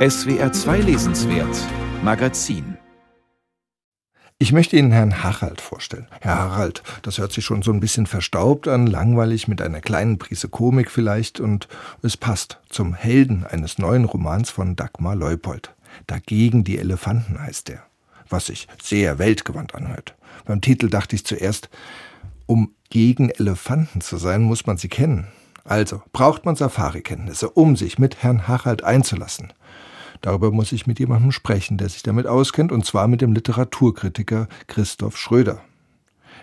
SWR 2 Lesenswert Magazin ich möchte Ihnen Herrn Harald vorstellen. Herr Harald, das hört sich schon so ein bisschen verstaubt an, langweilig mit einer kleinen Prise Komik vielleicht und es passt zum Helden eines neuen Romans von Dagmar Leupold. Dagegen die Elefanten heißt er, was sich sehr weltgewandt anhört. Beim Titel dachte ich zuerst, um gegen Elefanten zu sein, muss man sie kennen. Also braucht man Safari-Kenntnisse, um sich mit Herrn Harald einzulassen. Darüber muss ich mit jemandem sprechen, der sich damit auskennt, und zwar mit dem Literaturkritiker Christoph Schröder.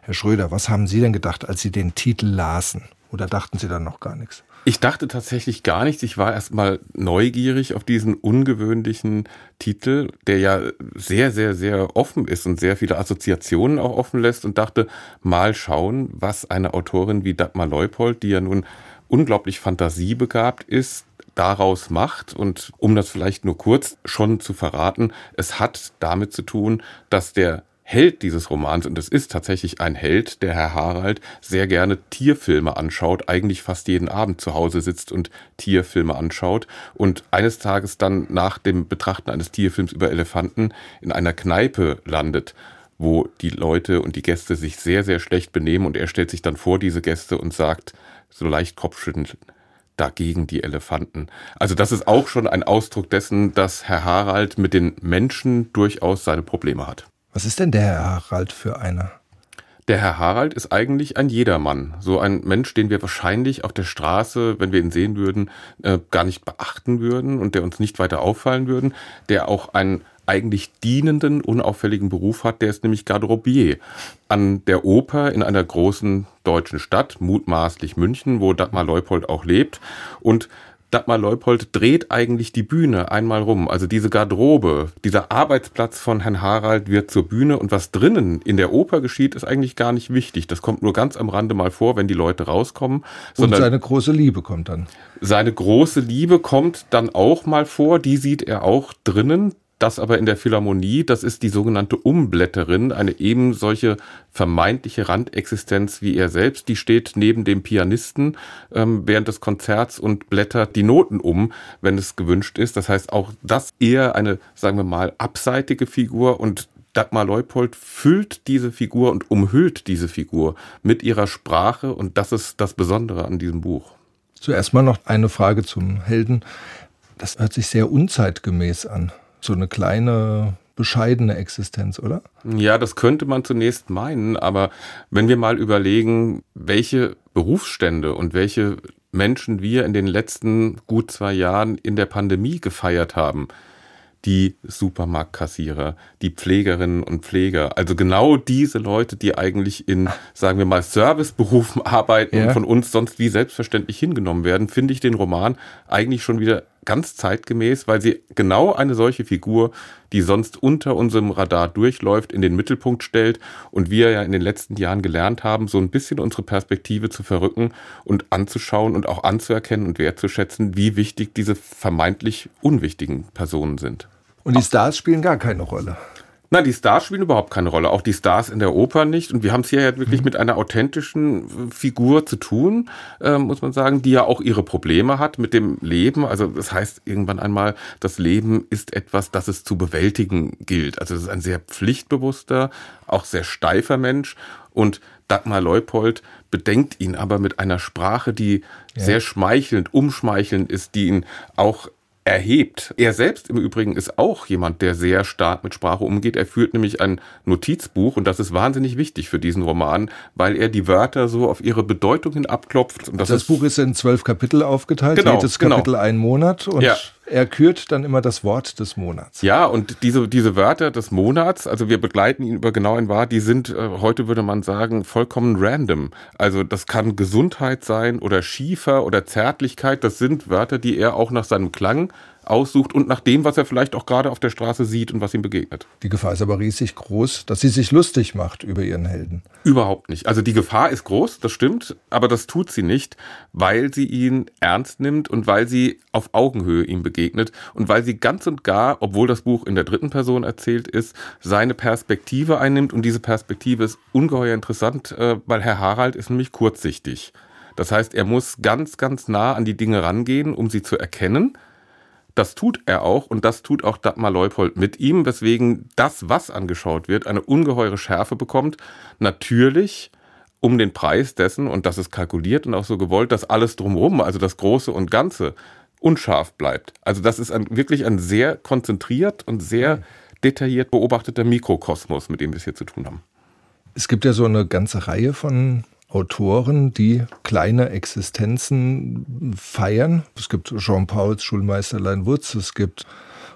Herr Schröder, was haben Sie denn gedacht, als Sie den Titel lasen? Oder dachten Sie dann noch gar nichts? Ich dachte tatsächlich gar nichts. Ich war erstmal neugierig auf diesen ungewöhnlichen Titel, der ja sehr, sehr, sehr offen ist und sehr viele Assoziationen auch offen lässt und dachte, mal schauen, was eine Autorin wie Dagmar Leupold, die ja nun unglaublich fantasiebegabt ist, daraus macht. Und um das vielleicht nur kurz schon zu verraten, es hat damit zu tun, dass der Held dieses Romans, und es ist tatsächlich ein Held, der Herr Harald sehr gerne Tierfilme anschaut, eigentlich fast jeden Abend zu Hause sitzt und Tierfilme anschaut und eines Tages dann nach dem Betrachten eines Tierfilms über Elefanten in einer Kneipe landet wo die Leute und die Gäste sich sehr, sehr schlecht benehmen und er stellt sich dann vor diese Gäste und sagt, so leicht kopfschüttelnd, dagegen die Elefanten. Also das ist auch schon ein Ausdruck dessen, dass Herr Harald mit den Menschen durchaus seine Probleme hat. Was ist denn der Herr Harald für einer? Der Herr Harald ist eigentlich ein Jedermann. So ein Mensch, den wir wahrscheinlich auf der Straße, wenn wir ihn sehen würden, äh, gar nicht beachten würden und der uns nicht weiter auffallen würden, der auch ein eigentlich dienenden, unauffälligen Beruf hat, der ist nämlich Garderobier. An der Oper in einer großen deutschen Stadt, mutmaßlich München, wo Dagmar Leupold auch lebt. Und Dagmar Leupold dreht eigentlich die Bühne einmal rum. Also diese Garderobe, dieser Arbeitsplatz von Herrn Harald wird zur Bühne und was drinnen in der Oper geschieht, ist eigentlich gar nicht wichtig. Das kommt nur ganz am Rande mal vor, wenn die Leute rauskommen. Und seine große Liebe kommt dann. Seine große Liebe kommt dann auch mal vor, die sieht er auch drinnen. Das aber in der Philharmonie, das ist die sogenannte Umblätterin, eine eben solche vermeintliche Randexistenz wie er selbst. Die steht neben dem Pianisten ähm, während des Konzerts und blättert die Noten um, wenn es gewünscht ist. Das heißt auch das eher eine, sagen wir mal, abseitige Figur und Dagmar Leupold füllt diese Figur und umhüllt diese Figur mit ihrer Sprache und das ist das Besondere an diesem Buch. Zuerst mal noch eine Frage zum Helden. Das hört sich sehr unzeitgemäß an so eine kleine bescheidene Existenz, oder? Ja, das könnte man zunächst meinen, aber wenn wir mal überlegen, welche Berufsstände und welche Menschen wir in den letzten gut zwei Jahren in der Pandemie gefeiert haben, die Supermarktkassierer, die Pflegerinnen und Pfleger. Also genau diese Leute, die eigentlich in, sagen wir mal, Serviceberufen arbeiten ja. und von uns sonst wie selbstverständlich hingenommen werden, finde ich den Roman eigentlich schon wieder ganz zeitgemäß, weil sie genau eine solche Figur, die sonst unter unserem Radar durchläuft, in den Mittelpunkt stellt und wir ja in den letzten Jahren gelernt haben, so ein bisschen unsere Perspektive zu verrücken und anzuschauen und auch anzuerkennen und wertzuschätzen, wie wichtig diese vermeintlich unwichtigen Personen sind. Und die Stars spielen gar keine Rolle. Nein, die Stars spielen überhaupt keine Rolle. Auch die Stars in der Oper nicht. Und wir haben es hier ja wirklich mhm. mit einer authentischen Figur zu tun, äh, muss man sagen, die ja auch ihre Probleme hat mit dem Leben. Also das heißt irgendwann einmal, das Leben ist etwas, das es zu bewältigen gilt. Also es ist ein sehr pflichtbewusster, auch sehr steifer Mensch. Und Dagmar Leupold bedenkt ihn aber mit einer Sprache, die ja. sehr schmeichelnd, umschmeichelnd ist, die ihn auch erhebt. Er selbst im Übrigen ist auch jemand, der sehr stark mit Sprache umgeht. Er führt nämlich ein Notizbuch und das ist wahnsinnig wichtig für diesen Roman, weil er die Wörter so auf ihre Bedeutung hin abklopft. Und das, das Buch ist in zwölf Kapitel aufgeteilt, genau, jedes genau. Kapitel genau. ein Monat und ja. Er kürt dann immer das Wort des Monats. Ja, und diese, diese Wörter des Monats, also wir begleiten ihn über genau ein Wort, die sind, äh, heute würde man sagen, vollkommen random. Also das kann Gesundheit sein oder Schiefer oder Zärtlichkeit. Das sind Wörter, die er auch nach seinem Klang aussucht und nach dem, was er vielleicht auch gerade auf der Straße sieht und was ihm begegnet. Die Gefahr ist aber riesig groß, dass sie sich lustig macht über ihren Helden. Überhaupt nicht. Also die Gefahr ist groß, das stimmt, aber das tut sie nicht, weil sie ihn ernst nimmt und weil sie auf Augenhöhe ihm begegnet und weil sie ganz und gar, obwohl das Buch in der dritten Person erzählt ist, seine Perspektive einnimmt und diese Perspektive ist ungeheuer interessant, äh, weil Herr Harald ist nämlich kurzsichtig. Das heißt, er muss ganz, ganz nah an die Dinge rangehen, um sie zu erkennen Das tut er auch und das tut auch Dagmar Leupold mit ihm, weswegen das, was angeschaut wird, eine ungeheure Schärfe bekommt. Natürlich um den Preis dessen, und das ist kalkuliert und auch so gewollt, dass alles drumherum, also das Große und Ganze, unscharf bleibt. Also das ist ein, wirklich ein sehr konzentriert und sehr detailliert beobachteter Mikrokosmos, mit dem wir es hier zu tun haben. Es gibt ja so eine ganze Reihe von Autoren, die kleine Existenzen feiern. Es gibt Jean-Pauls Schulmeisterlein Wutz, es gibt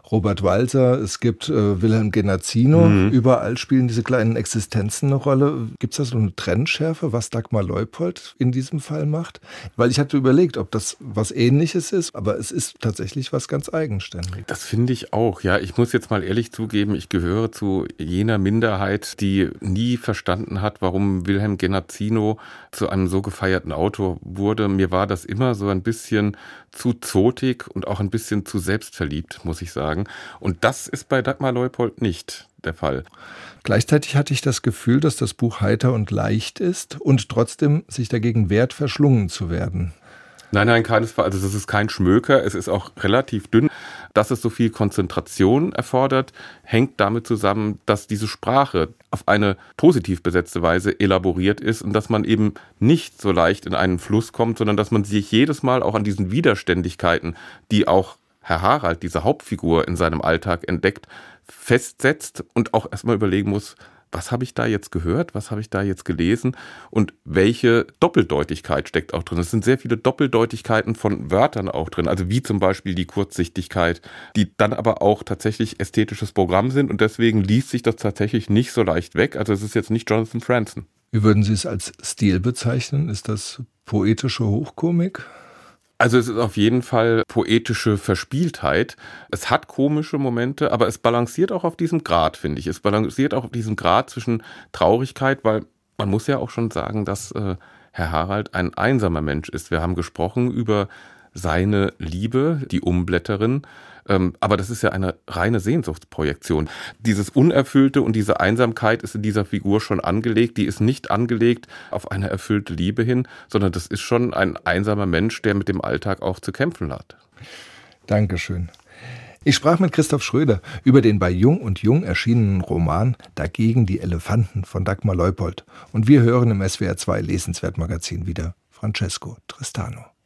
Robert Walser, es gibt äh, Wilhelm Genazzino. Mhm. Überall spielen diese kleinen Existenzen eine Rolle. Gibt es da so eine Trennschärfe, was Dagmar Leupold in diesem Fall macht? Weil ich hatte überlegt, ob das was Ähnliches ist, aber es ist tatsächlich was ganz eigenständiges. Das finde ich auch. Ja, ich muss jetzt mal ehrlich zugeben, ich gehöre zu jener Minderheit, die nie verstanden hat, warum Wilhelm Genazzino zu einem so gefeierten Autor wurde. Mir war das immer so ein bisschen zu zotig und auch ein bisschen zu selbstverliebt, muss ich sagen. Und das ist bei Dagmar Leupold nicht der Fall. Gleichzeitig hatte ich das Gefühl, dass das Buch heiter und leicht ist und trotzdem sich dagegen wehrt, verschlungen zu werden. Nein, nein, keinesfalls. Also das ist kein Schmöker. Es ist auch relativ dünn. Dass es so viel Konzentration erfordert, hängt damit zusammen, dass diese Sprache auf eine positiv besetzte Weise elaboriert ist und dass man eben nicht so leicht in einen Fluss kommt, sondern dass man sich jedes Mal auch an diesen Widerständigkeiten, die auch Herr Harald, diese Hauptfigur in seinem Alltag entdeckt, festsetzt und auch erstmal überlegen muss, was habe ich da jetzt gehört, was habe ich da jetzt gelesen und welche Doppeldeutigkeit steckt auch drin. Es sind sehr viele Doppeldeutigkeiten von Wörtern auch drin, also wie zum Beispiel die Kurzsichtigkeit, die dann aber auch tatsächlich ästhetisches Programm sind und deswegen liest sich das tatsächlich nicht so leicht weg. Also es ist jetzt nicht Jonathan Franzen. Wie würden Sie es als Stil bezeichnen? Ist das poetische Hochkomik? Also es ist auf jeden Fall poetische Verspieltheit. Es hat komische Momente, aber es balanciert auch auf diesem Grad, finde ich. Es balanciert auch auf diesem Grad zwischen Traurigkeit, weil man muss ja auch schon sagen, dass äh, Herr Harald ein einsamer Mensch ist. Wir haben gesprochen über seine Liebe, die Umblätterin. Ähm, aber das ist ja eine reine Sehnsuchtsprojektion. Dieses Unerfüllte und diese Einsamkeit ist in dieser Figur schon angelegt. Die ist nicht angelegt auf eine erfüllte Liebe hin, sondern das ist schon ein einsamer Mensch, der mit dem Alltag auch zu kämpfen hat. Dankeschön. Ich sprach mit Christoph Schröder über den bei Jung und Jung erschienenen Roman Dagegen die Elefanten von Dagmar Leupold. Und wir hören im SWR 2 Lesenswertmagazin wieder Francesco Tristano.